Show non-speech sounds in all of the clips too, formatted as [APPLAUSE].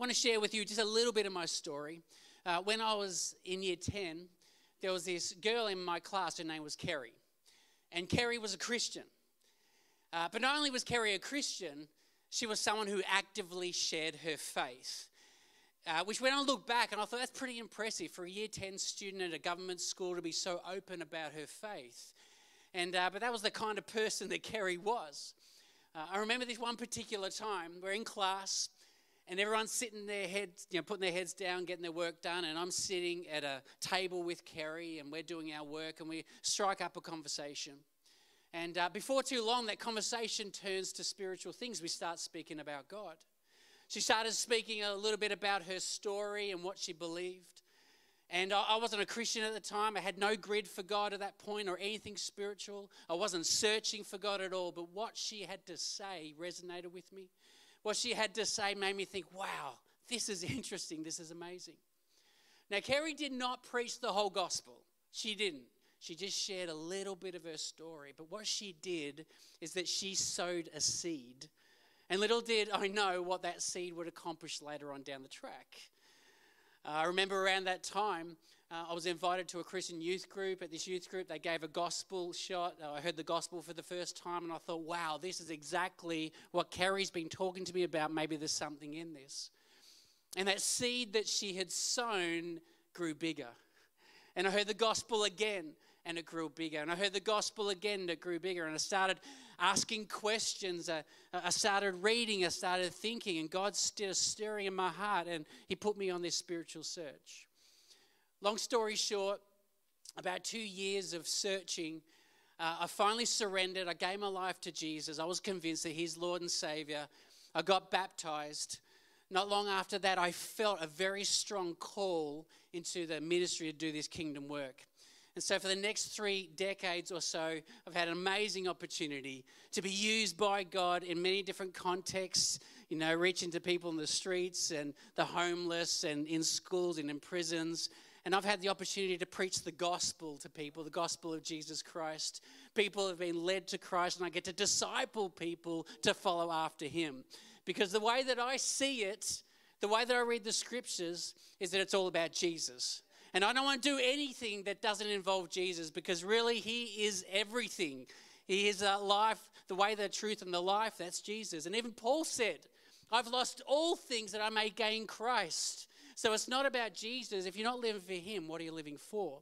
want to share with you just a little bit of my story. Uh, when I was in year 10, there was this girl in my class, her name was Kerry. And Kerry was a Christian. Uh, but not only was Kerry a Christian, she was someone who actively shared her faith. Uh, which when I look back and I thought that's pretty impressive for a year 10 student at a government school to be so open about her faith. And, uh, but that was the kind of person that Kerry was. Uh, I remember this one particular time, we're in class and everyone's sitting their heads, you know, putting their heads down, getting their work done, and I'm sitting at a table with Kerry and we're doing our work and we strike up a conversation. And uh, before too long, that conversation turns to spiritual things. We start speaking about God. She started speaking a little bit about her story and what she believed. And I wasn't a Christian at the time. I had no grid for God at that point or anything spiritual. I wasn't searching for God at all. But what she had to say resonated with me. What she had to say made me think, wow, this is [LAUGHS] interesting. This is amazing. Now, Kerry did not preach the whole gospel. She didn't. She just shared a little bit of her story. But what she did is that she sowed a seed and little did I know what that seed would accomplish later on down the track. Uh, I remember around that time, uh, I was invited to a Christian youth group. At this youth group, they gave a gospel shot. Uh, I heard the gospel for the first time, and I thought, wow, this is exactly what Kerry's been talking to me about. Maybe there's something in this. And that seed that she had sown grew bigger. And I heard the gospel again, and it grew bigger. And I heard the gospel again, and it grew bigger. And I started asking questions. I, I started reading, I started thinking, and God's still stirring in my heart, and He put me on this spiritual search. Long story short, about two years of searching, uh, I finally surrendered. I gave my life to Jesus. I was convinced that He's Lord and Savior. I got baptized. Not long after that, I felt a very strong call into the ministry to do this kingdom work. And so, for the next three decades or so, I've had an amazing opportunity to be used by God in many different contexts, you know, reaching to people in the streets and the homeless and in schools and in prisons. And I've had the opportunity to preach the gospel to people, the gospel of Jesus Christ. People have been led to Christ, and I get to disciple people to follow after him. Because the way that I see it, the way that I read the scriptures, is that it's all about Jesus. And I don't want to do anything that doesn't involve Jesus because really He is everything. He is a life, the way, the truth, and the life. That's Jesus. And even Paul said, I've lost all things that I may gain Christ. So it's not about Jesus. If you're not living for Him, what are you living for?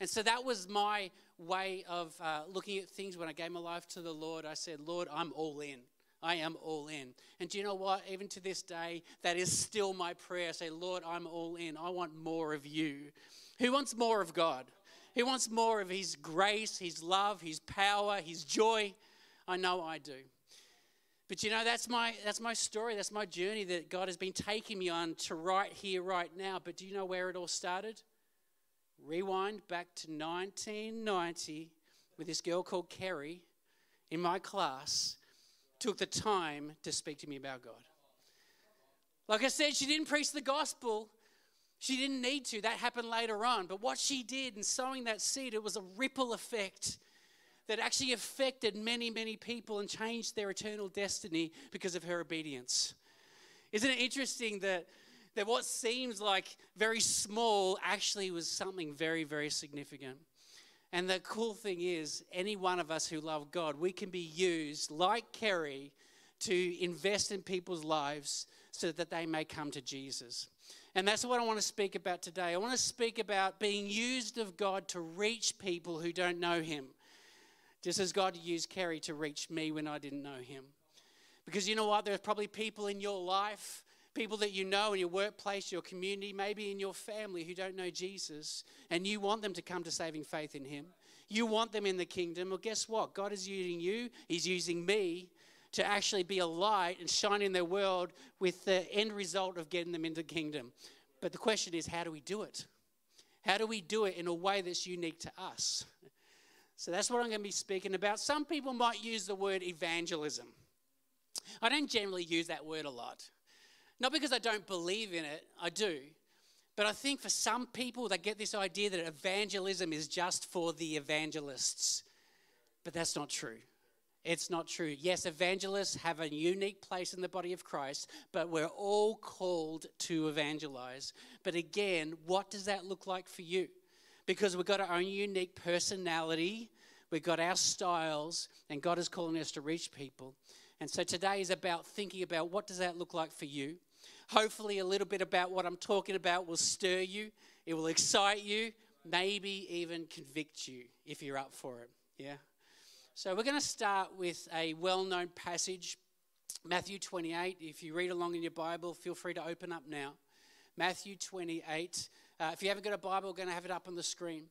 And so that was my way of uh, looking at things when I gave my life to the Lord. I said, Lord, I'm all in. I am all in. And do you know what? Even to this day, that is still my prayer. I say, Lord, I'm all in. I want more of you. Who wants more of God? Who wants more of His grace, His love, His power, His joy? I know I do. But you know, that's my, that's my story. That's my journey that God has been taking me on to right here, right now. But do you know where it all started? Rewind back to 1990 with this girl called Kerry in my class took the time to speak to me about God. Like I said, she didn't preach the gospel. She didn't need to. That happened later on. But what she did in sowing that seed, it was a ripple effect that actually affected many, many people and changed their eternal destiny because of her obedience. Isn't it interesting that, that what seems like very small actually was something very, very significant? And the cool thing is, any one of us who love God, we can be used, like Kerry, to invest in people's lives so that they may come to Jesus. And that's what I want to speak about today. I want to speak about being used of God to reach people who don't know Him, just as God used Kerry to reach me when I didn't know Him. Because you know what? There's probably people in your life people that you know in your workplace, your community, maybe in your family who don't know Jesus, and you want them to come to saving faith in Him. You want them in the kingdom. Well, guess what? God is using you, He's using me to actually be a light and shine in their world with the end result of getting them into the kingdom. But the question is, how do we do it? How do we do it in a way that's unique to us? So that's what I'm going to be speaking about. Some people might use the word evangelism. I don't generally use that word a lot. Not because I don't believe in it, I do. But I think for some people, they get this idea that evangelism is just for the evangelists. But that's not true. It's not true. Yes, evangelists have a unique place in the body of Christ, but we're all called to evangelize. But again, what does that look like for you? Because we've got our own unique personality, we've got our styles, and God is calling us to reach people. And so today is about thinking about what does that look like for you? Hopefully, a little bit about what I'm talking about will stir you, it will excite you, maybe even convict you if you're up for it. Yeah? So, we're going to start with a well known passage, Matthew 28. If you read along in your Bible, feel free to open up now. Matthew 28. Uh, if you haven't got a Bible, we're going to have it up on the screen.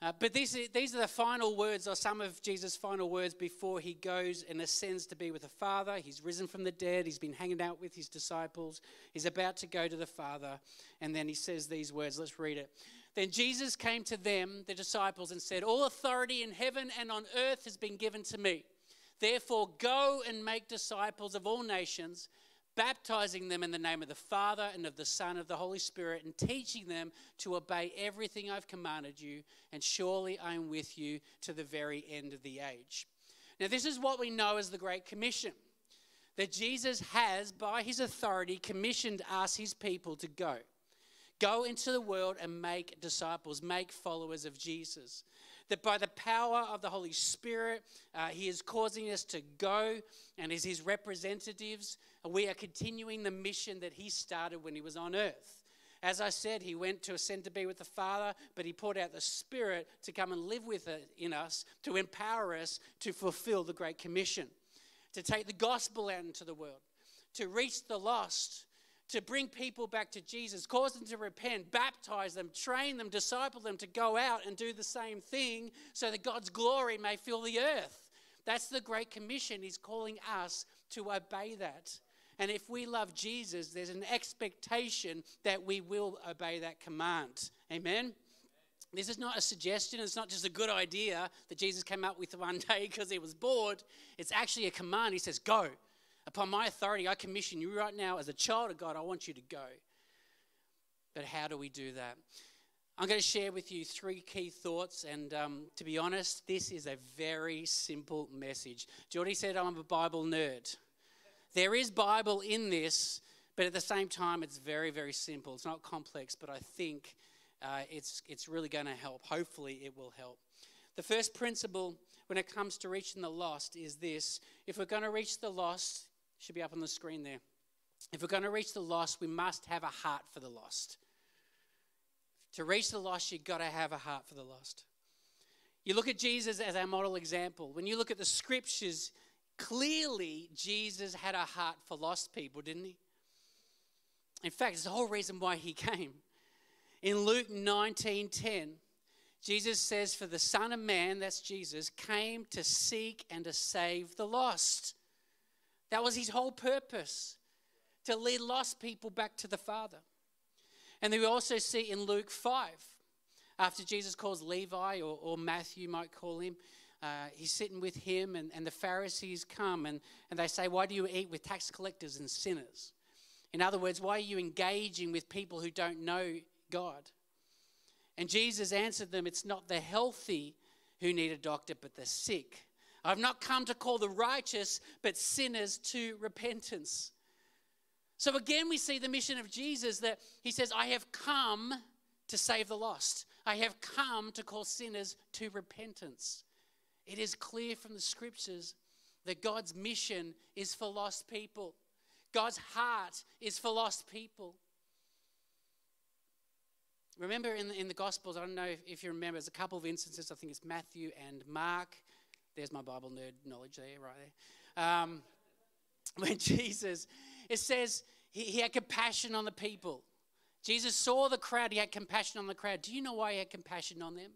Uh, but these are, these are the final words, or some of Jesus' final words before he goes and ascends to be with the Father. He's risen from the dead. He's been hanging out with his disciples. He's about to go to the Father. And then he says these words. Let's read it. Then Jesus came to them, the disciples, and said, All authority in heaven and on earth has been given to me. Therefore, go and make disciples of all nations baptizing them in the name of the Father and of the Son and of the Holy Spirit, and teaching them to obey everything I've commanded you, and surely I am with you to the very end of the age. Now, this is what we know as the Great Commission that Jesus has, by his authority, commissioned us, his people, to go. Go into the world and make disciples, make followers of Jesus that by the power of the Holy Spirit, uh, He is causing us to go, and as His representatives, we are continuing the mission that He started when He was on earth. As I said, He went to ascend to be with the Father, but He poured out the Spirit to come and live with it in us, to empower us to fulfill the Great Commission, to take the gospel out into the world, to reach the lost to bring people back to Jesus, cause them to repent, baptize them, train them, disciple them to go out and do the same thing so that God's glory may fill the earth. That's the Great Commission. He's calling us to obey that. And if we love Jesus, there's an expectation that we will obey that command. Amen? This is not a suggestion. It's not just a good idea that Jesus came up with one [LAUGHS] day because he was bored. It's actually a command. He says, Go. Upon my authority, I commission you right now as a child of God. I want you to go. But how do we do that? I'm going to share with you three key thoughts, and um, to be honest, this is a very simple message. Jordy said I'm a Bible nerd. There is Bible in this, but at the same time, it's very, very simple. It's not complex, but I think uh, it's, it's really going to help. Hopefully, it will help. The first principle when it comes to reaching the lost is this if we're going to reach the lost, should be up on the screen there. If we're going to reach the lost, we must have a heart for the lost. To reach the lost, you've got to have a heart for the lost. You look at Jesus as our model example. When you look at the scriptures, clearly Jesus had a heart for lost people, didn't he? In fact, it's the whole reason why he [LAUGHS] came. In Luke 19:10, Jesus says, For the Son of Man, that's Jesus, came to seek and to save the lost. That was his whole purpose to lead lost people back to the Father. And then we also see in Luke 5, after Jesus calls Levi, or, or Matthew might call him, uh, he's sitting with him, and, and the Pharisees come and, and they say, Why do you eat with tax collectors and sinners? In other words, why are you engaging with people who don't know God? And Jesus answered them, It's not the healthy who need a doctor, but the sick. I've not come to call the righteous, but sinners to repentance. So again, we see the mission of Jesus that he says, I have come to save the lost. I have come to call sinners to repentance. It is clear from the scriptures that God's mission is for lost people. God's heart is for lost people. Remember in the, in the Gospels, I don't know if, if you remember, there's a couple of instances, I think it's Matthew and Mark, there's my Bible nerd knowledge there, right there. Um, [LAUGHS] when Jesus, it says he, he had compassion on the people. Jesus saw the crowd, he had compassion on the crowd. Do you know why he had compassion on them?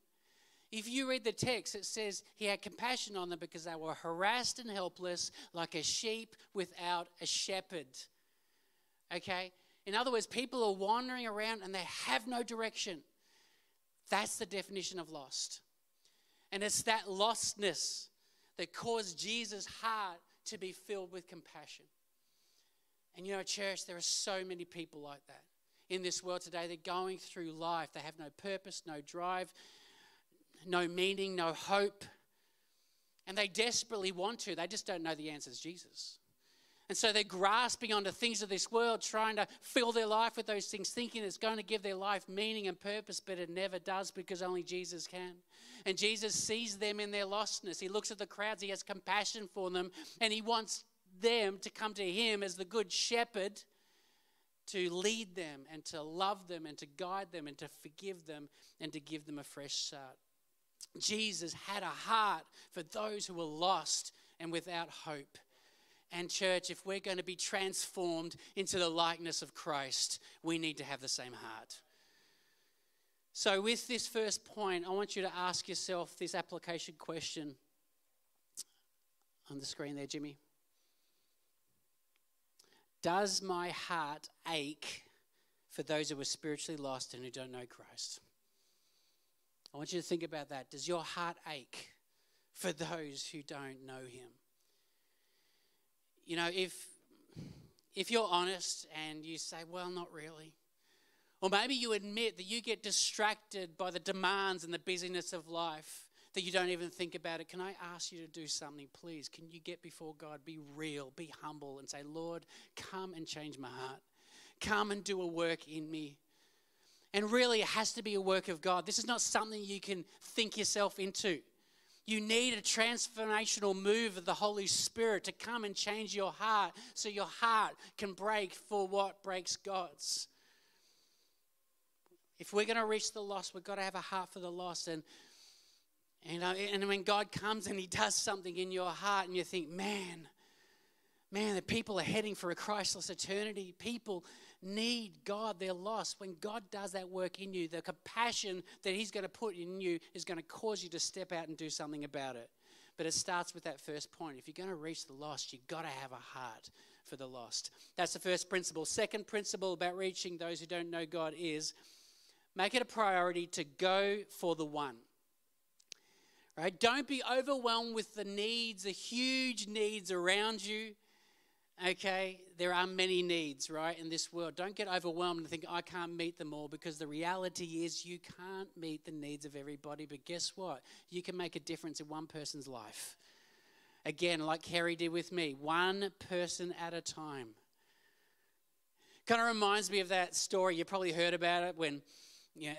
If you read the text, it says he had compassion on them because they were harassed and helpless, like a sheep without a shepherd. Okay? In other words, people are wandering around and they have no direction. That's the definition of lost. And it's that lostness that caused Jesus' heart to be filled with compassion. And you know, church, there are so many people like that in this world today. They're going through life, they have no purpose, no drive, no meaning, no hope. And they desperately want to, they just don't know the answer is Jesus. And so they're grasping onto things of this world, trying to fill their life with those things, thinking it's going to give their life meaning and purpose, but it never does because only Jesus can. And Jesus sees them in their lostness. He looks at the crowds, he has compassion for them, and he wants them to come to him as the good shepherd to lead them and to love them and to guide them and to forgive them and to give them a fresh start. Jesus had a heart for those who were lost and without hope. And, church, if we're going to be transformed into the likeness of Christ, we need to have the same heart. So, with this first point, I want you to ask yourself this application question on the screen there, Jimmy. Does my heart ache for those who are spiritually lost and who don't know Christ? I want you to think about that. Does your heart ache for those who don't know Him? you know, if if you're honest and you say, well, not really, or maybe you admit that you get distracted by the demands and the busyness of life that you don't even think about it, can I ask you to do something, please? Can you get before God, be real, be humble, and say, Lord, come and change my heart. Come and do a work in me. And really, it has to be a work of God. This is not something you can think yourself into. You need a transformational move of the Holy Spirit to come and change your heart so your heart can break for what breaks God's. If we're going to reach the lost, we've got to have a heart for the lost. And, and, uh, and when God comes and He does something in your heart, and you think, man, man, the people are heading for a Christless eternity. People need God, they're lost. When God does that work in you, the compassion that He's going to put in you is going to cause you to step out and do something about it. But it starts with that first point. If you're going to reach the lost, you've got to have a heart for the lost. That's the first principle. Second principle about reaching those who don't know God is make it a priority to go for the one. Right? Don't be overwhelmed with the needs, the huge needs around you okay, there are many needs, right, in this world. Don't get overwhelmed and think, I can't meet them all, because the reality is you can't meet the needs of everybody. But guess what? You can make a difference in one person's life. Again, like Kerry did with me, one person at a time. Kind of reminds me of that story. You probably heard about it when you know,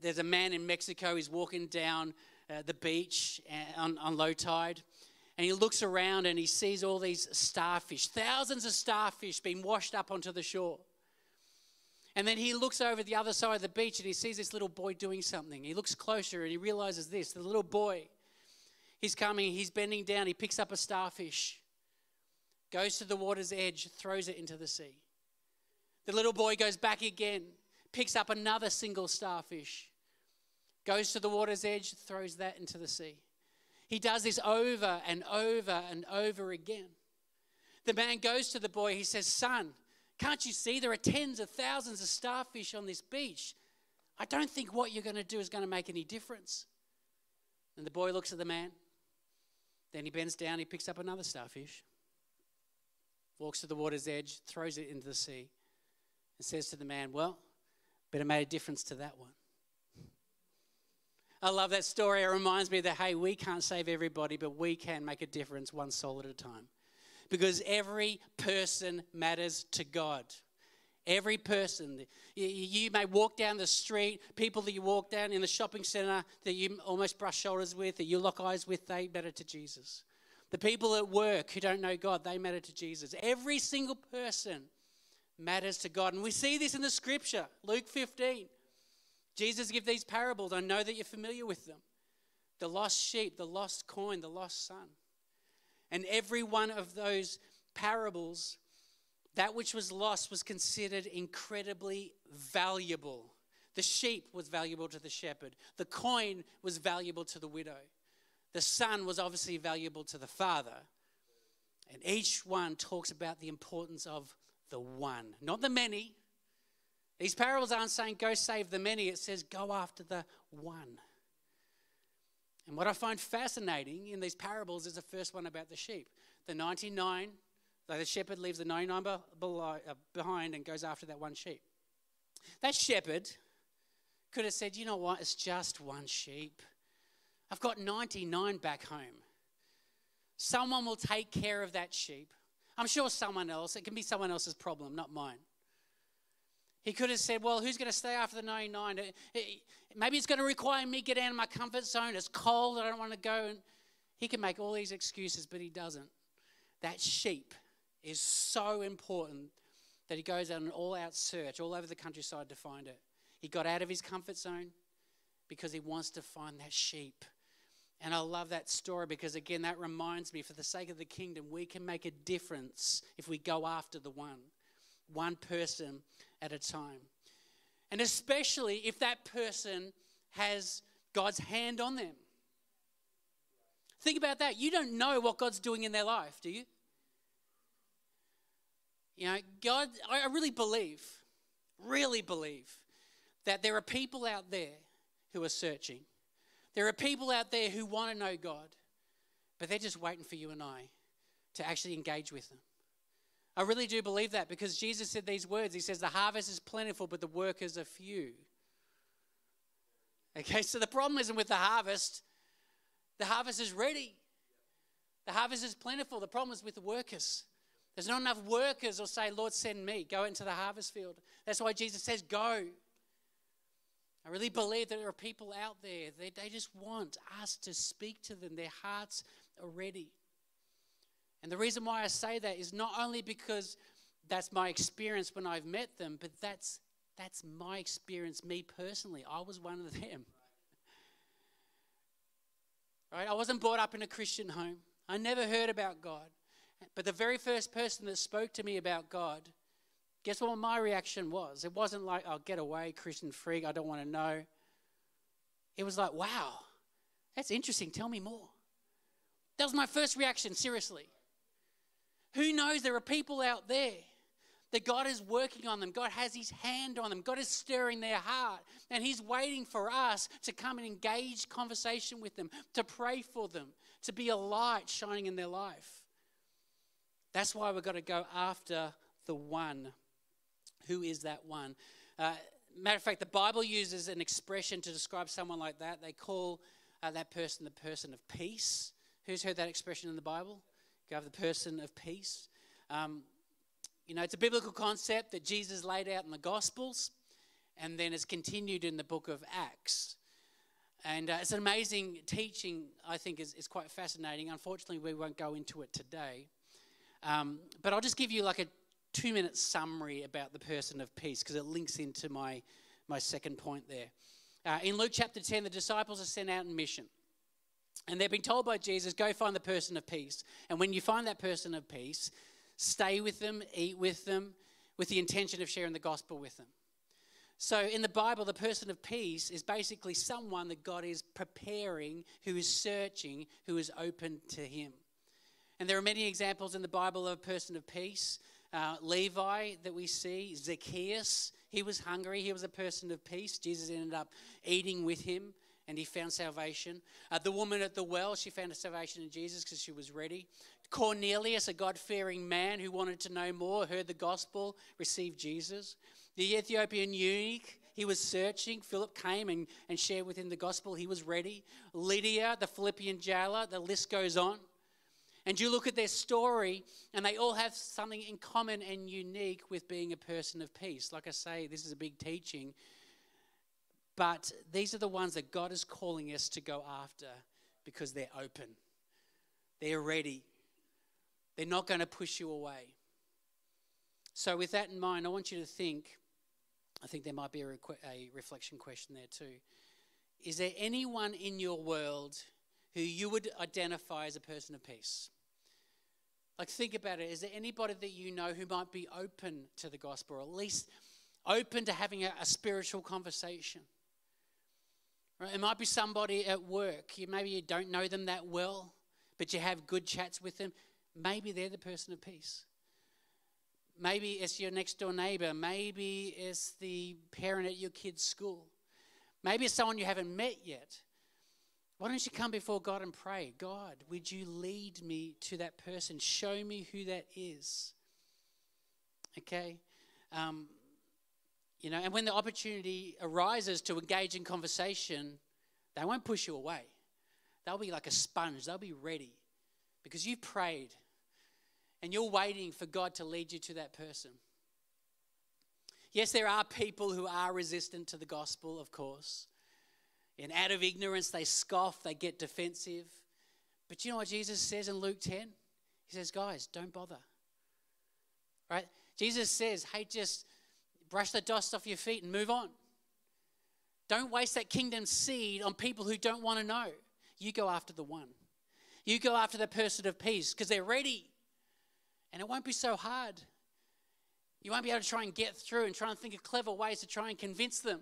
there's a man in Mexico, he's walking down uh, the beach uh, on, on low tide and he looks around and he sees all these starfish, thousands of starfish being washed up onto the shore. And then he looks over the other side of the beach and he sees this little boy doing something. He looks closer and he realizes this the little boy, he's coming, he's bending down, he picks up a starfish, goes to the water's edge, throws it into the sea. The little boy goes back again, picks up another single starfish, goes to the water's edge, throws that into the sea. He does this over and over and over again. The man goes to the boy, he says, Son, can't you see there are tens of thousands of starfish on this beach? I don't think what you're going to do is going to make any difference. And the boy looks at the man. Then he bends down, he picks up another starfish, walks to the water's edge, throws it into the sea, and says to the man, Well, but it made a difference to that one. I love that story. It reminds me that, hey, we can't save everybody, but we can make a difference one soul at a time. Because every person matters to God. Every person. You may walk down the street, people that you walk down in the shopping center that you almost brush shoulders with, that you lock eyes with, they matter to Jesus. The people at work who don't know God, they matter to Jesus. Every single person matters to God. And we see this in the scripture, Luke 15. Jesus give these parables. I know that you're familiar with them. The lost sheep, the lost coin, the lost son. And every one of those parables, that which was lost was considered incredibly valuable. The sheep was valuable to the shepherd. The coin was valuable to the widow. The son was obviously valuable to the father. And each one talks about the importance of the one, not the many, these parables aren't saying go save the many, it says go after the one. And what I find fascinating in these parables is the first one about the sheep. The 99, the shepherd leaves the 99 uh, behind and goes after that one sheep. That shepherd could have said, you know what, it's just one sheep. I've got 99 back home. someone will take care of that sheep. I'm sure someone else, it can be someone else's problem, not mine. He could have said, Well, who's going to stay after the 99? Maybe it's going to require me to get out of my comfort zone. It's cold. I don't want to go. And he can make all these excuses, but he doesn't. That sheep is so important that he goes on an all out search all over the countryside to find it. He got out of his comfort zone because he wants to find that sheep. And I love that story because, again, that reminds me for the sake of the kingdom, we can make a difference if we go after the one, one person at a time. And especially if that person has God's hand on them. Think about that. You don't know what God's doing in their life, do you? You know, God, I really believe, really believe that there are people out there who are searching. There are people out there who want to know God, but they're just waiting for you and I to actually engage with them. I really do believe that because Jesus said these words. He says, The harvest is plentiful, but the workers are few. Okay, so the problem isn't with the harvest, the harvest is ready. The harvest is plentiful. The problem is with the workers. There's not enough workers or say, Lord, send me. Go into the harvest field. That's why Jesus says, Go. I really believe that there are people out there, they, they just want us to speak to them. Their hearts are ready. And the reason why I say that is not only because that's my experience when I've met them, but that's that's my experience, me personally. I was one of them. [LAUGHS] Right? I wasn't brought up in a Christian home. I never heard about God. But the very first person that spoke to me about God, guess what my reaction was? It wasn't like, oh, get away, Christian freak, I don't want to know. It was like, wow, that's interesting. Tell me more. That was my first reaction, seriously. Who knows? There are people out there that God is working on them. God has His hand on them. God is stirring their heart. And He's waiting for us to come and engage conversation with them, to pray for them, to be a light shining in their life. That's why we've got to go after the one. Who is that one? Uh, matter of fact, the Bible uses an expression to describe someone like that. They call uh, that person the person of peace. Who's heard that expression in the Bible? Have the person of peace. Um, you know, it's a biblical concept that Jesus laid out in the Gospels and then it's continued in the book of Acts. And uh, it's an amazing teaching, I think, is, is quite fascinating. Unfortunately, we won't go into it today. Um, but I'll just give you like a two minute summary about the person of peace because it links into my, my second point there. Uh, in Luke chapter 10, the disciples are sent out in mission. And they've been told by Jesus, go find the person of peace. And when you find that person of peace, stay with them, eat with them, with the intention of sharing the gospel with them. So in the Bible, the person of peace is basically someone that God is preparing, who is searching, who is open to Him. And there are many examples in the Bible of a person of peace. Uh, Levi, that we see, Zacchaeus, he was hungry, he was a person of peace. Jesus ended up eating with him and he found salvation. Uh, the woman at the well, she found salvation in Jesus because she was ready. Cornelius, a God fearing man who wanted to know more, heard the gospel, received Jesus. The Ethiopian eunuch, he was searching. Philip came and, and shared with him the gospel. He was ready. Lydia, the Philippian jailer, the list goes on. And you look at their story, and they all have something in common and unique with being a person of peace. Like I say, this is a big teaching but these are the ones that God is calling us to go after because they're open, they're ready, they're not going to push you away. So, with that in mind, I want you to think I think there might be a, requ- a reflection question there too. Is there anyone in your world who you would identify as a person of peace? Like, think about it. Is there anybody that you know who might be open to the gospel, or at least open to having a, a spiritual conversation? Right? It might be somebody at work. You, maybe you don't know them that well, but you have good chats with them. Maybe they're the person of peace. Maybe it's your next door neighbor. Maybe it's the parent at your kid's school. Maybe it's someone you haven't met yet. Why don't you come before God and pray? God, would you lead me to that person? Show me who that is. Okay? Um, you know, and when the opportunity arises to engage in conversation, they won't push you away. They'll be like a sponge, they'll be ready because you've prayed and you're waiting for God to lead you to that person. Yes, there are people who are resistant to the gospel, of course. And out of ignorance, they scoff, they get defensive. But you know what Jesus says in Luke 10? He says, guys, don't bother. Right? Jesus says, hey, just brush the dust off your feet and move on. Don't waste that kingdom seed on people who don't want to know. You go after the one. You go after the person of peace because they're ready. And it won't be so hard. You won't be able to try and get through and try and think of clever ways to try and convince them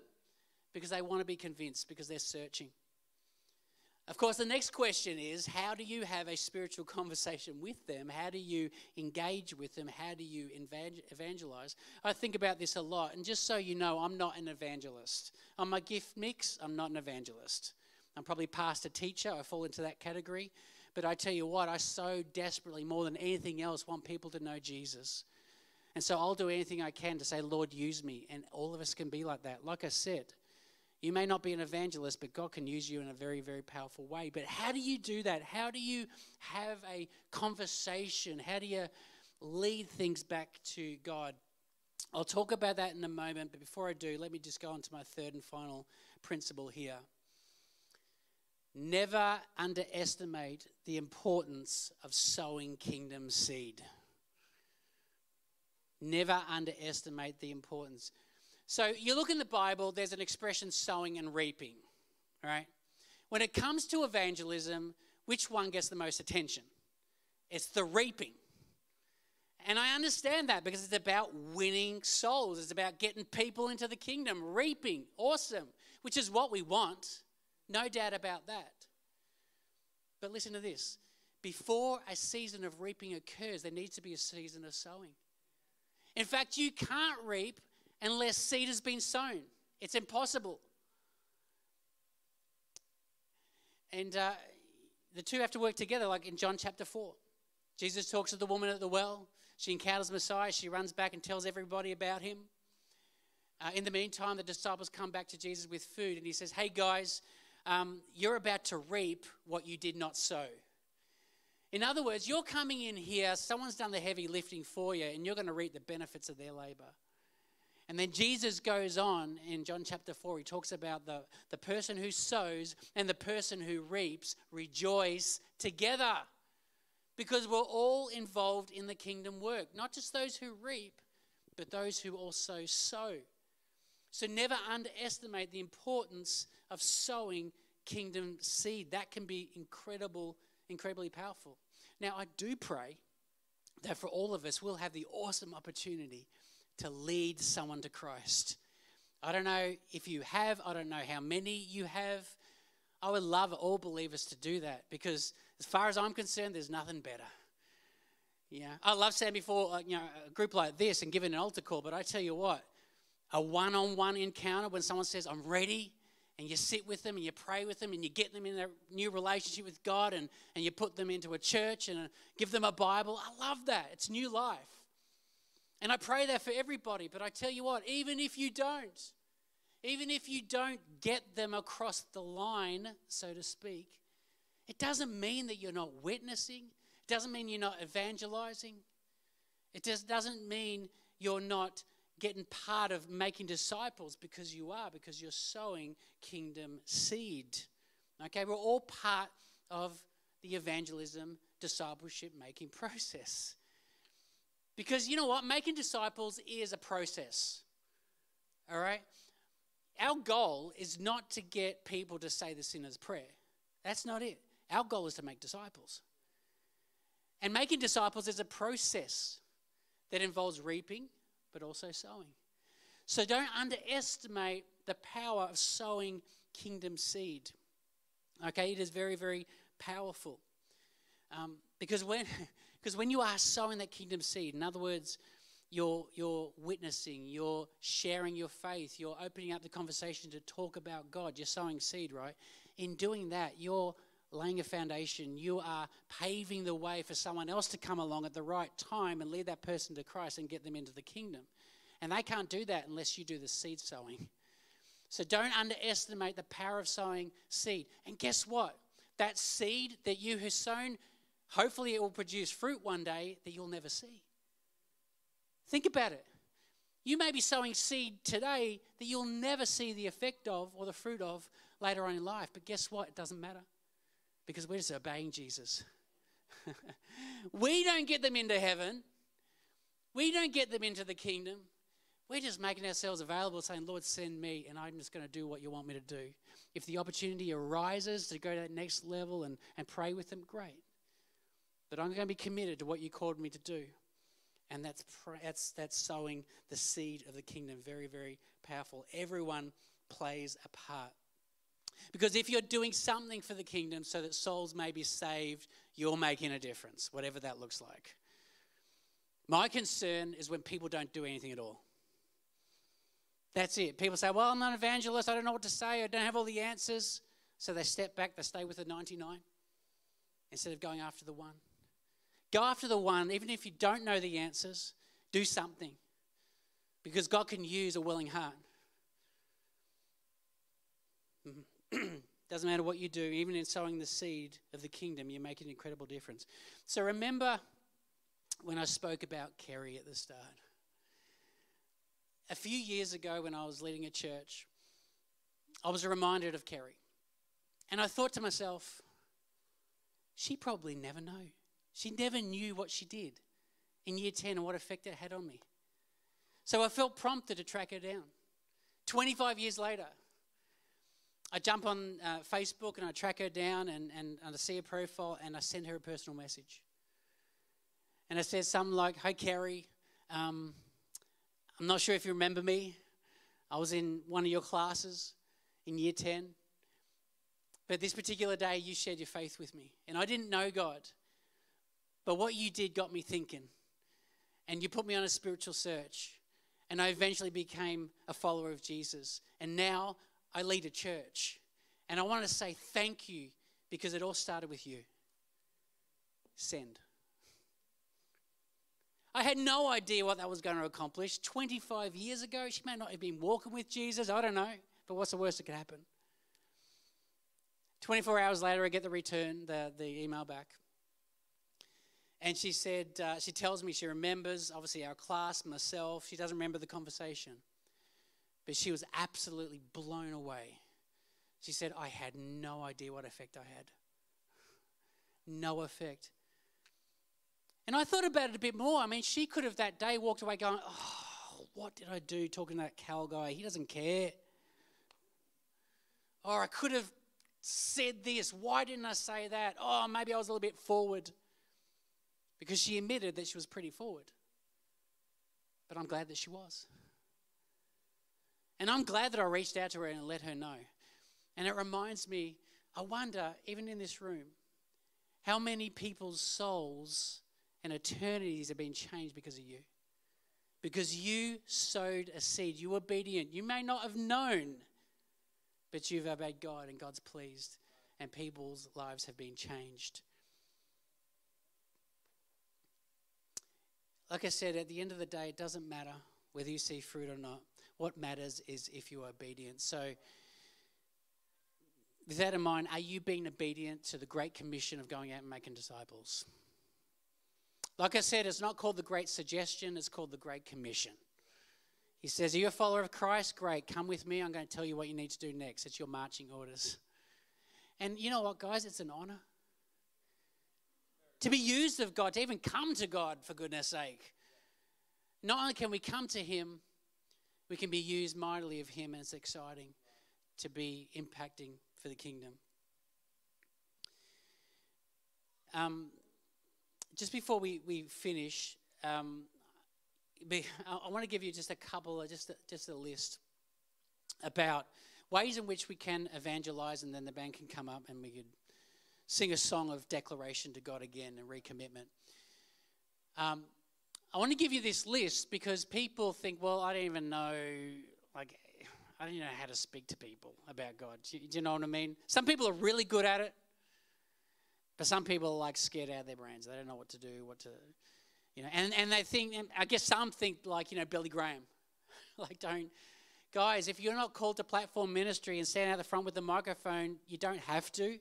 because they want to be convinced because they're searching. Of course, the next question is how do you have a spiritual [LAUGHS] conversation with them? How do you engage with them? How do you evangelize? I think about this a lot, and just so you know, I'm not an evangelist. On my gift mix, I'm not an evangelist. I'm probably pastor teacher, I fall into that category. But I tell you what, I so desperately, more than anything else, want people to know Jesus. And so I'll do anything I can to say, Lord, use me. And all of us can be like that. Like I said, you may not be an evangelist, but God can use you in a very, very powerful way. But how do you do that? How do you have a conversation? How do you lead things back to God? I'll talk about that in a moment, but before I do, let me just go on to my third and final principle here. Never underestimate the importance of sowing kingdom seed. Never underestimate the importance. So you look in the Bible, there's an expression sowing and reaping, right? When it comes to evangelism, which one gets the most attention? It's the reaping. And I understand that because it's about winning souls. It's about getting people into the kingdom, reaping. Awesome. Which is what we want. No doubt about that. But listen to this before a season of reaping occurs, there needs to be a season of sowing. In fact, you can't reap unless seed has been sown. It's impossible. And uh, the two have to work together, like in John chapter 4. Jesus talks to the woman at the well. She encounters Messiah. She runs back and tells everybody about him. Uh, in the meantime, the disciples come back to Jesus with food, and he says, Hey guys, um, you're about to reap what you did not sow. In other words, you're coming in here, someone's done the heavy lifting for you, and you're going to reap the benefits of their labor. And then Jesus goes on in John chapter 4, he talks about the, the person who sows and the person who reaps rejoice together because we're all involved in the kingdom work, not just those who reap, but those who also sow. So never underestimate the importance of sowing kingdom seed. That can be incredible, incredibly powerful. Now, I do pray that for all of us, we'll have the awesome opportunity to lead someone to Christ. I don't know if you have, I don't know how many you have. I would love all believers to do that because, as far as I'm concerned, there's nothing better. Yeah, I love saying before, uh, you know, a group like this and giving an altar call, but I tell you what, a one on one encounter when someone says, I'm ready, and you sit with them and you pray with them and you get them in a new relationship with God and, and you put them into a church and uh, give them a Bible. I love that. It's new life. And I pray that for everybody. But I tell you what, even if you don't, even if you don't get them across the line, so to speak, it doesn't mean that you're not witnessing. It doesn't mean you're not evangelizing. It just doesn't mean you're not getting part of making disciples because you are, because you're sowing kingdom seed. Okay, we're all part of the evangelism, discipleship making [LAUGHS] process. Because you know what? Making disciples is a process. All right? Our goal is not to get people to say the sinner's prayer. That's not it. Our goal is to make disciples. And making disciples is a process that involves reaping, but also sowing. So don't underestimate the power of sowing kingdom seed. Okay, it is very, very powerful. Um, because when [LAUGHS] Because when you are sowing that kingdom seed, in other words, you're, you're witnessing, you're sharing your faith, you're opening up the conversation to talk about God, you're sowing seed, right? In doing that, you're laying a foundation. You are paving the way for someone else to come along at the right time and lead that person to Christ and get them into the kingdom. And they can't do that unless you do the seed sowing. So don't underestimate the power of sowing seed. And guess what? That seed that you have sown Hopefully, it will produce fruit one day that you'll never see. Think about it. You may be sowing seed today that you'll never see the effect of or the fruit of later on in life. But guess what? It doesn't matter because we're just obeying Jesus. [LAUGHS] we don't get them into heaven, we don't get them into the kingdom. We're just making ourselves available, saying, Lord, send me, and I'm just going to do what you want me to do. If the opportunity arises to go to that next level and, and pray with them, great. But I'm going to be committed to what you called me to do. And that's, that's, that's sowing the seed of the kingdom. Very, very powerful. Everyone plays a part. Because if you're doing something for the kingdom so that souls may be saved, you're making a difference, whatever that looks like. My concern is when people don't do anything at all. That's it. People say, Well, I'm not an evangelist. I don't know what to say. I don't have all the answers. So they step back, they stay with the 99 instead of going after the one. Go after the one, even if you don't know the answers, do something because God can use a willing heart. [CLEARS THROAT] Doesn't matter what you do, even in sowing the seed of the kingdom, you make an incredible difference. So remember when I spoke about Kerry at the start. A few years ago, when I was leading a church, I was reminded of Kerry. And I thought to myself, she probably never knew. She never knew what she did in year 10 and what effect it had on me. So I felt prompted to track her down. 25 years later, I jump on uh, Facebook and I track her down and, and, and I see her profile and I send her a personal message. And it says something like, Hi, Kerry. Um, I'm not sure if you remember me. I was in one of your classes in year 10. But this particular day, you shared your faith with me. And I didn't know God. But what you did got me thinking. And you put me on a spiritual search. And I eventually became a follower of Jesus. And now I lead a church. And I want to say thank you because it all started with you. Send. I had no idea what that was going to accomplish. 25 years ago, she may not have been walking with Jesus. I don't know. But what's the worst that could happen? 24 hours later, I get the return, the, the email back. And she said, uh, she tells me she remembers, obviously, our class, myself. She doesn't remember the conversation. But she was absolutely blown away. She said, I had no idea what effect I had. No effect. And I thought about it a bit more. I mean, she could have that day walked away going, Oh, what did I do talking to that Cal guy? He doesn't care. Or I could have said this. Why didn't I say that? Oh, maybe I was a little bit forward because she admitted that she was pretty forward. But I'm glad that she was. And I'm glad that I reached out to her and let her know. And it reminds me, I wonder, even in this room, how many people's souls and eternities have been changed because of you. Because you sowed a seed. You were obedient. You may not have known, but you've obeyed God and God's pleased, and people's lives have been changed. Like I said, at the end of the day, it doesn't matter whether you see fruit or not. What matters is if you're obedient. So, with that in mind, are you being obedient to the Great Commission of going out and making disciples? Like I said, it's not called the Great Suggestion, it's called the Great Commission. He says, Are you a follower of Christ? Great, come with me. I'm going to tell you what you need to do next. It's your marching orders. And you know what, guys? It's an honor to be used of God, to even come to God, for goodness sake. Not only can we come to Him, we can be used mightily of Him, and it's exciting to be impacting for the kingdom. Um, just before we, we finish, um, [LAUGHS] I want to give you just a couple, just a, just a list about ways in which we can evangelize, and then the band can come up and we could sing a song of declaration to God again and recommitment. Um, I want to give you this list because people think, well, I don't even know, like, I don't even know how to speak to people about God. Do you, do you know what I mean? Some people are really good at it, but some people are like scared out of their brains. They don't know what to do, what to, you know, and, and they think, and I guess some think like, you know, Billy Graham. [LAUGHS] like, don't, guys, if you're not called to platform ministry and stand out the front with the microphone, you don't have to.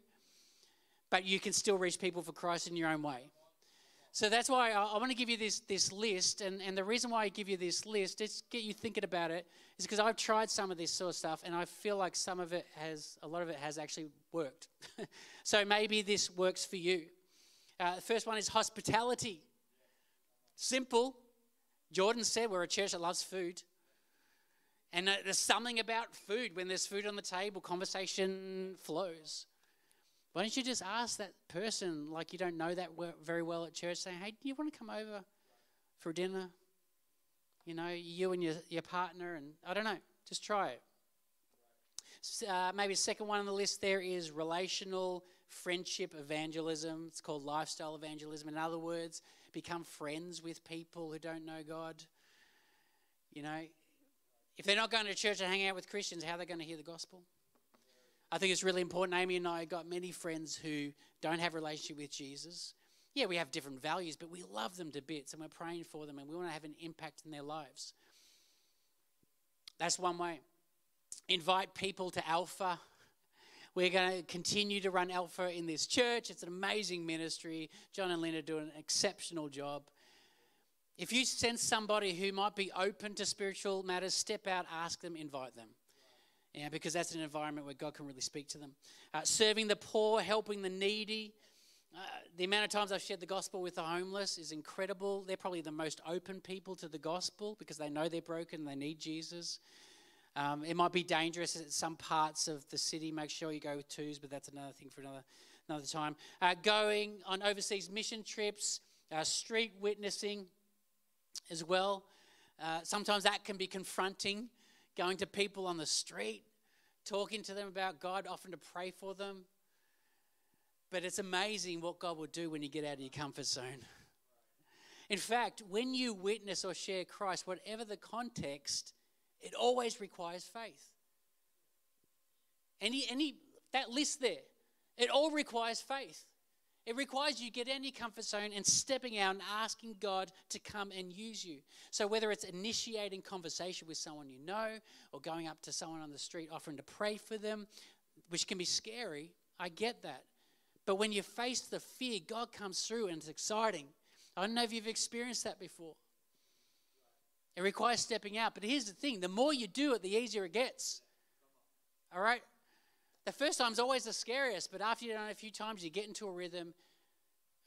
But you can still reach people for Christ in your own way. So that's why I, I want to give you this, this list. And, and the reason why I give you this list, is get you thinking about it, is because I've tried some of this sort of stuff and I feel like some of it has, a lot of it has actually worked. [LAUGHS] so maybe this works for you. Uh, the first one is hospitality. Simple. Jordan said we're a church that loves food. And there's something about food. When there's food on the table, conversation flows. Why don't you just ask that person, like you don't know that very well at church, saying, hey, do you want to come over for dinner? You know, you and your, your partner, and I don't know, just try it. Uh, maybe the second one on the list there is relational friendship evangelism. It's called lifestyle evangelism. In other words, become friends with people who don't know God. You know, if they're not going to church and hang out with Christians, how are they going to hear the gospel? I think it's really important. Amy and I got many friends who don't have a relationship with Jesus. Yeah, we have different values, but we love them to bits and we're praying for them and we want to have an impact in their lives. That's one way. Invite people to Alpha. We're going to continue to run Alpha in this church. It's an amazing ministry. John and Linda do an exceptional job. If you sense somebody who might be open to spiritual matters, step out, ask them, invite them. Yeah, because that's an environment where God can really speak to them. Uh, serving the poor, helping the needy. Uh, the amount of times I've shared the gospel with the homeless is incredible. They're probably the most open people to the gospel because they know they're broken they need Jesus. Um, it might be dangerous at some parts of the city. Make sure you go with twos, but that's another thing for another, another time. Uh, going on overseas mission trips, uh, street witnessing as well. Uh, sometimes that can be confronting going to people on the street, talking to them about God, often to pray for them. But it's amazing what God will do when you get out of your comfort zone. In fact, when you witness or share Christ, whatever the context, it always requires faith. Any, any, that list there, it all requires faith. It requires you get of your comfort zone and stepping out and asking God to come and use you. So whether it's initiating conversation with someone you know or going up to someone on the street offering to pray for them, which can be scary, I get that. But when you face the fear, God comes through and it's exciting. I don't know if you've experienced that before. It requires stepping out. But here's the thing the more you do it, the easier it gets. All right? The first time's always the scariest, but after you've done it a few times, you get into a rhythm.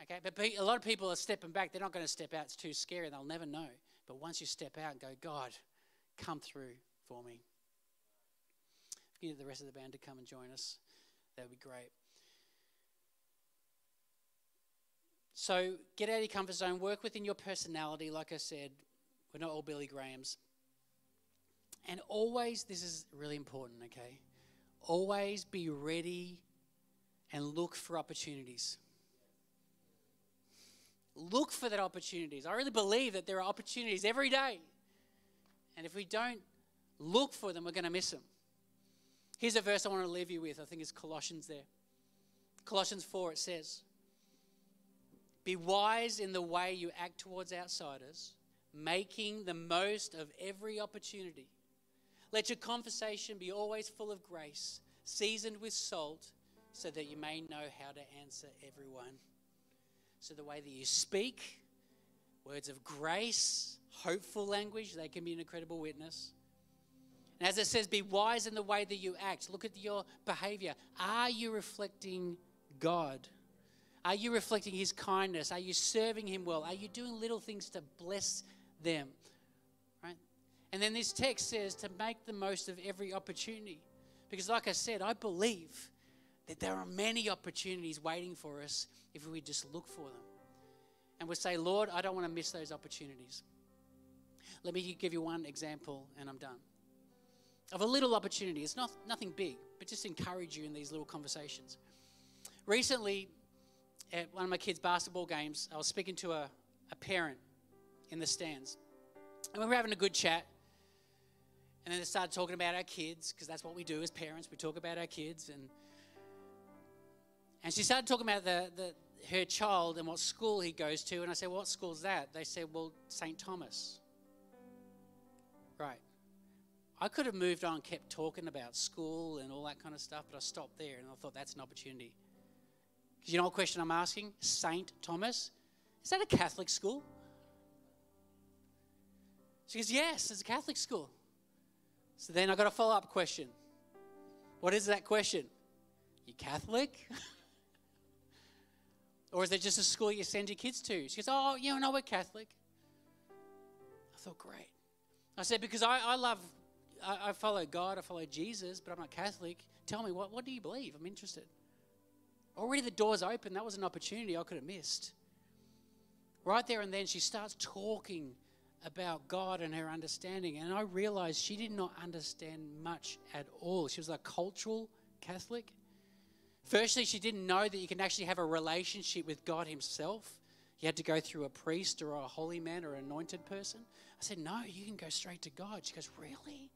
Okay, but a lot of people are stepping back. They're not going to step out. It's too scary. They'll never know. But once you step out and go, God, come through for me. If you get the rest of the band to come and join us, that would be great. So get out of your comfort zone. Work within your personality. Like I said, we're not all Billy Grahams. And always, this is really important, okay? Always be ready and look for opportunities. Look for that opportunities. I really believe that there are opportunities every day. And if we don't look for them, we're going to miss them. Here's a verse I want to leave you with. I think it's Colossians there. Colossians 4, it says, Be wise in the way you act towards outsiders, making the most of every opportunity let your conversation be always full of grace, seasoned with salt, so that you may know how to answer everyone. So, the way that you speak, words of grace, hopeful language, they can be an incredible witness. And as it says, be wise in the way that you act. Look at your behavior. Are you reflecting God? Are you reflecting His kindness? Are you serving Him well? Are you doing little things to bless them? And then this text says to make the most of every opportunity. Because, like I said, I believe that there are many opportunities waiting for us if we just look for them. And we say, Lord, I don't want to miss those opportunities. Let me give you one example, and I'm done. Of a little opportunity. It's not nothing big, but just encourage you in these little conversations. Recently, at one of my kids' basketball games, I was speaking to a, a parent in the stands. And we were having a good chat. And then they started talking about our kids, because that's what we do as parents. We talk about our kids. And, and she started talking about the, the, her child and what school he goes to. And I said, What school's that? They said, Well, St. Thomas. Right. I could have moved on, kept talking about school and all that kind of stuff, but I stopped there and I thought that's an opportunity. Because you know what question I'm asking? St. Thomas, is that a Catholic school? She goes, Yes, it's a Catholic school. So then I got a follow up question. What is that question? You Catholic? [LAUGHS] or is it just a school you send your kids to? She goes, Oh, yeah, no, we're Catholic. I thought, Great. I said, Because I, I love, I, I follow God, I follow Jesus, but I'm not Catholic. Tell me, what, what do you believe? I'm interested. Already the door's open. That was an opportunity I could have missed. Right there and then, she starts talking about God and her understanding. And I realized she did not understand much at all. She was a cultural Catholic. Firstly, she didn't know that you can actually have a relationship with God Himself. You had to go through a priest or a holy man or an anointed person. I said, No, you can go straight to God. She goes, Really?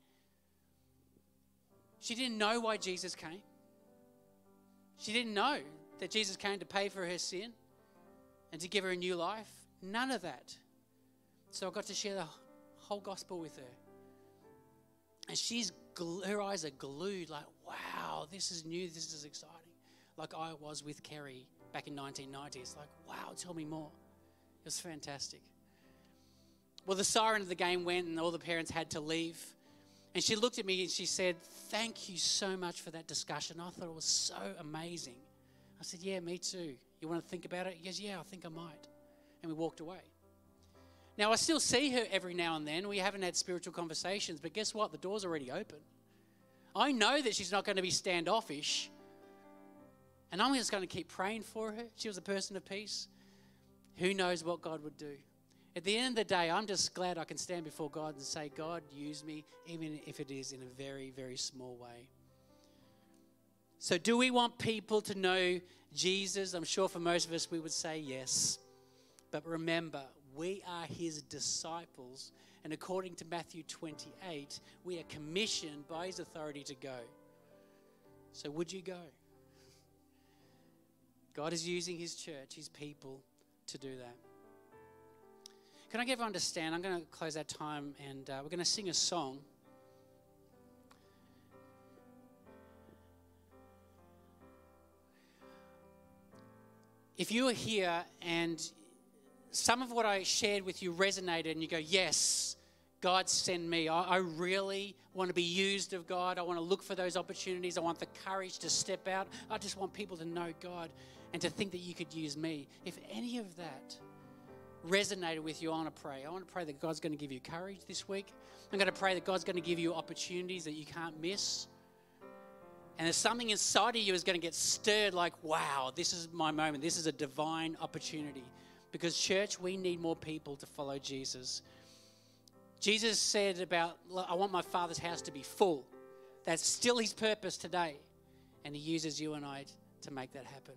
She didn't know why Jesus came. She didn't know that Jesus came to pay for her sin and to give her a new life. None of that. So I got to share the whole gospel with her. And she's her eyes are glued, like, wow, this is new, this is exciting. Like I was with Kerry back in 1990. It's like, wow, tell me more. It was fantastic. Well, the siren of the game went, and all the parents had to leave. And she looked at me and she said, Thank you so much for that discussion. I thought it was so amazing. I said, Yeah, me too. You want to think about it? He goes, Yeah, I think I might. And we walked away. Now, I still see her every now and then. We haven't had spiritual conversations, but guess what? The door's already open. I know that she's not going to be standoffish. And I'm just going to keep praying for her. She was a person of peace. Who knows what God would do? At the end of the day, I'm just glad I can stand before God and say, God, use me, even if it is in a very, very small way. So, do we want people to know Jesus? I'm sure for most of us, we would say yes. But remember, we are his disciples. And according to Matthew 28, we are commissioned by his authority to go. So, would you go? God is using his church, his people, to do that. Can I get everyone to stand? I'm going to close our time and uh, we're going to sing a song. If you are here and some of what I shared with you resonated and you go, Yes, God send me. I, I, really want to be used of God. I want to look for those opportunities. I want the courage to step out. I just want people to know God and to think that you could use me. If any of that resonated with you, I want to pray. I want to pray that God's going to give you courage this week. I'm going to pray that God's going to give you opportunities that you can't miss. And there's something inside of you is going to get stirred like, wow, this is my moment. This is a divine opportunity. Because, church, we need more people to follow Jesus. Jesus said about, I want my Father's house to be full. That's still his purpose today. And he uses you and I to make that happen.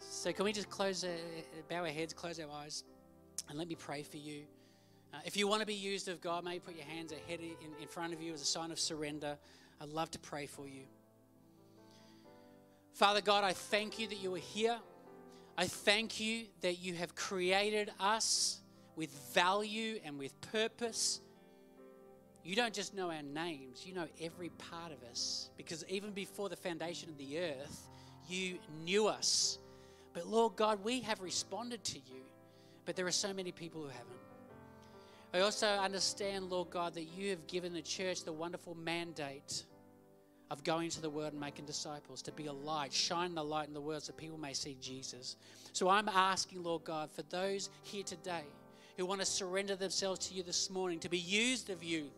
So, can we just close, uh, bow our heads, close our eyes, and let me pray for you. Uh, if you want to be used of God, maybe put your hands ahead in, in front of you as a sign of surrender. I'd love to pray for you. Father God, I thank you that you are here. I thank you that you have created us with value and with purpose. You don't just know our names, you know every part of us. Because even before the foundation of the earth, you knew us. But Lord God, we have responded to you, but there are so many people who haven't. I also understand, Lord God, that you have given the church the wonderful mandate of going to the world and making disciples, to be a light, shine the light in the world so people may see Jesus. So I'm asking, Lord God, for those here today who want to surrender themselves to you this morning, to be used of you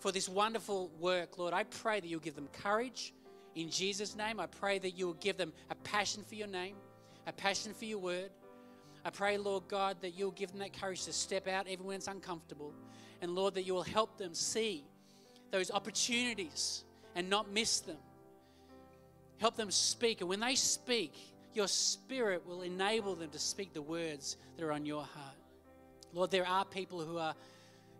for this wonderful work, Lord, I pray that you'll give them courage in Jesus' name. I pray that you will give them a passion for your name, a passion for your word. I pray, Lord God, that you'll give them that courage to step out even when it's uncomfortable. And Lord, that you will help them see those opportunities and not miss them. Help them speak. And when they speak, your spirit will enable them to speak the words that are on your heart. Lord, there are people who are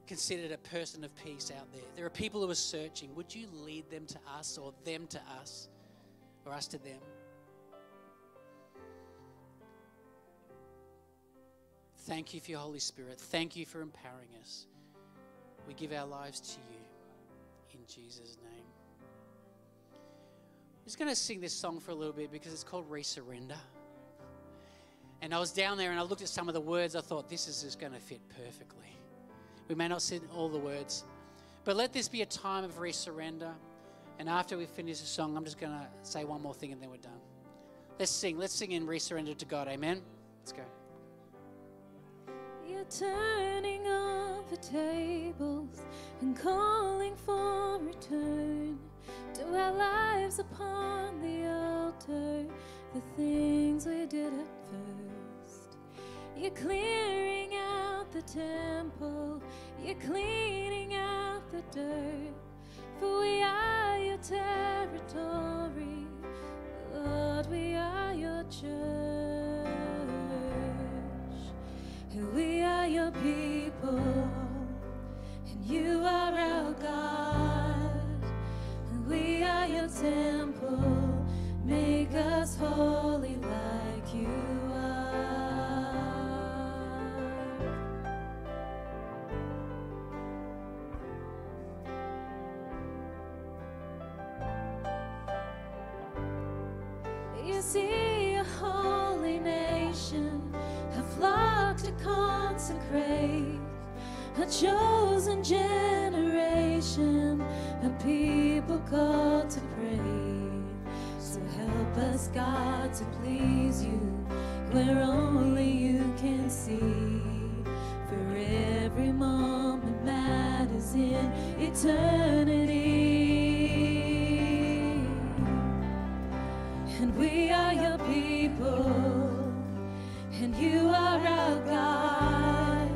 considered a person of peace out there. There are people who are searching. Would you lead them to us or them to us or us to them? Thank you for your Holy Spirit. Thank you for empowering us. We give our lives to you in Jesus' name. I'm just going to sing this song for a little bit because it's called Resurrender. And I was down there and I looked at some of the words. I thought, this is just going to fit perfectly. We may not see all the words, but let this be a time of resurrender. And after we finish the song, I'm just going to say one more thing and then we're done. Let's sing. Let's sing in resurrender to God. Amen. Let's go. You're turning over tables and calling for return to our lives upon the altar, the things we did at first. You're clearing out the temple, you're cleaning out the dirt, for we are your territory. Lord, we are your church. We are your people, and you are our God. A holy nation, a flock to consecrate, a chosen generation, a people called to pray. So help us, God, to please you where only you can see. For every moment matters in eternity. And we are your people, and you are our God.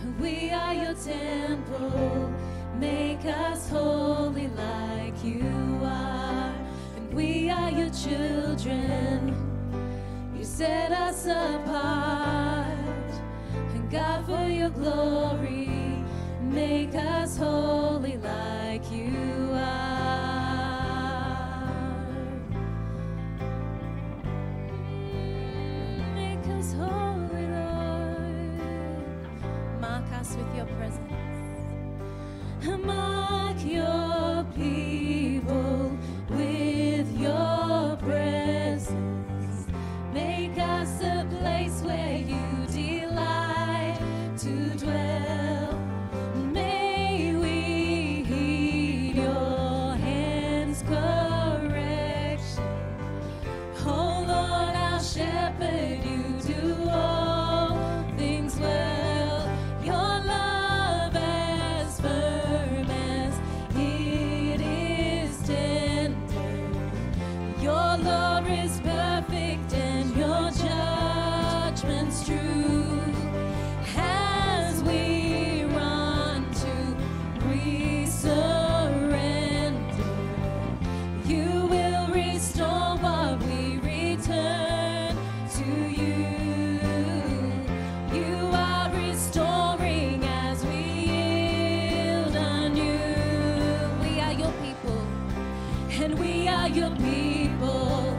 And we are your temple. Make us holy like you are. And we are your children. You set us apart. And God, for your glory, make us holy are your people,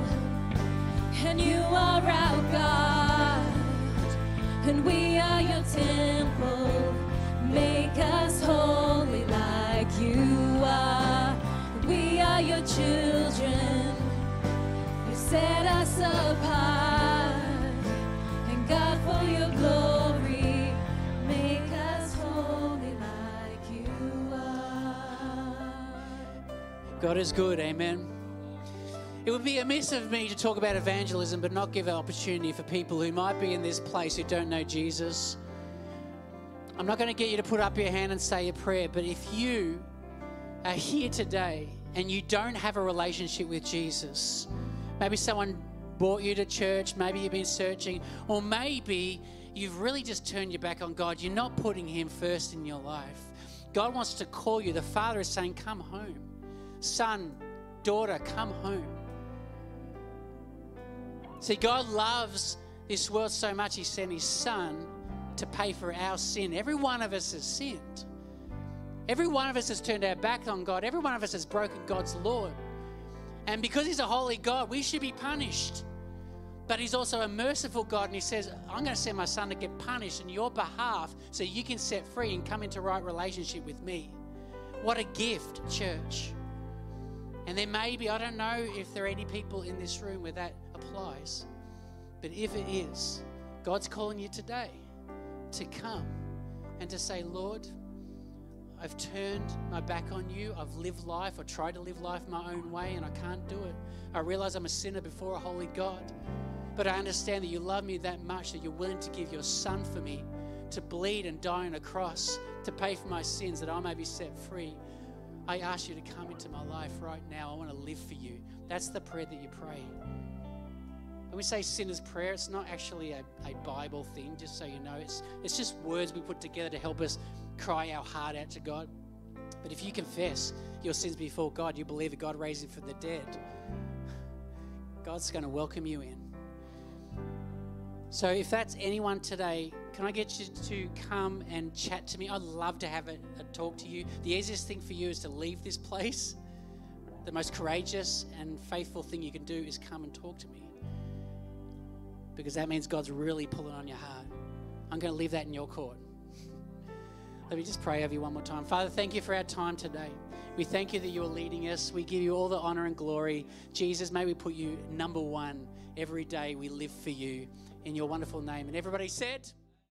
and you are our God, and we are your temple. Make us holy like you are. We are your children. You set us apart. And God, for your glory, make us holy like you are. God is good, amen. It would be amiss of me to talk about evangelism but not give an opportunity for people who might be in this place who don't know Jesus. I'm not going to get you to put up your hand and say a prayer, but if you are here today and you don't have a relationship with Jesus, maybe someone brought you to church, maybe you've been searching, or maybe you've really just turned your back on God, you're not putting Him first in your life. God wants to call you. The Father is saying, Come home. Son, daughter, come home. See, God loves this world so much, He sent His Son to pay for our sin. Every one of us has sinned. Every one of us has turned our back on God. Every one of us has broken God's law. And because He's a holy God, we should be punished. But He's also a merciful God, and He says, I'm going to send my Son to get punished on your behalf so you can set free and come into right relationship with me. What a gift, church. And there may be, I don't know if there are any people in this room where that applies. But if it is, God's calling you today to come and to say, Lord, I've turned my back on you. I've lived life. I tried to live life my own way and I can't do it. I realize I'm a sinner before a holy God. But I understand that you love me that much that you're willing to give your son for me to bleed and die on a cross to pay for my sins that I may be set free. I ask you to come into my life right now. I want to live for you. That's the prayer that you pray. When we say sinner's prayer, it's not actually a, a Bible thing, just so you know. It's, it's just words we put together to help us cry our heart out to God. But if you confess your sins before God, you believe that God raised him from the dead, God's going to welcome you in. So if that's anyone today, can I get you to come and chat to me? I'd love to have a, a, talk to you. The easiest thing for you is to leave this place. The most courageous and faithful thing you can do is come and talk to me. Because that means God's really pulling on your heart. I'm going to leave that in your court. Let me just pray over you one more time. Father, thank you for our time today. We thank you that you are leading us. We give you all the honor and glory. Jesus, may we put you number one every day we live for you in your wonderful name. And everybody said,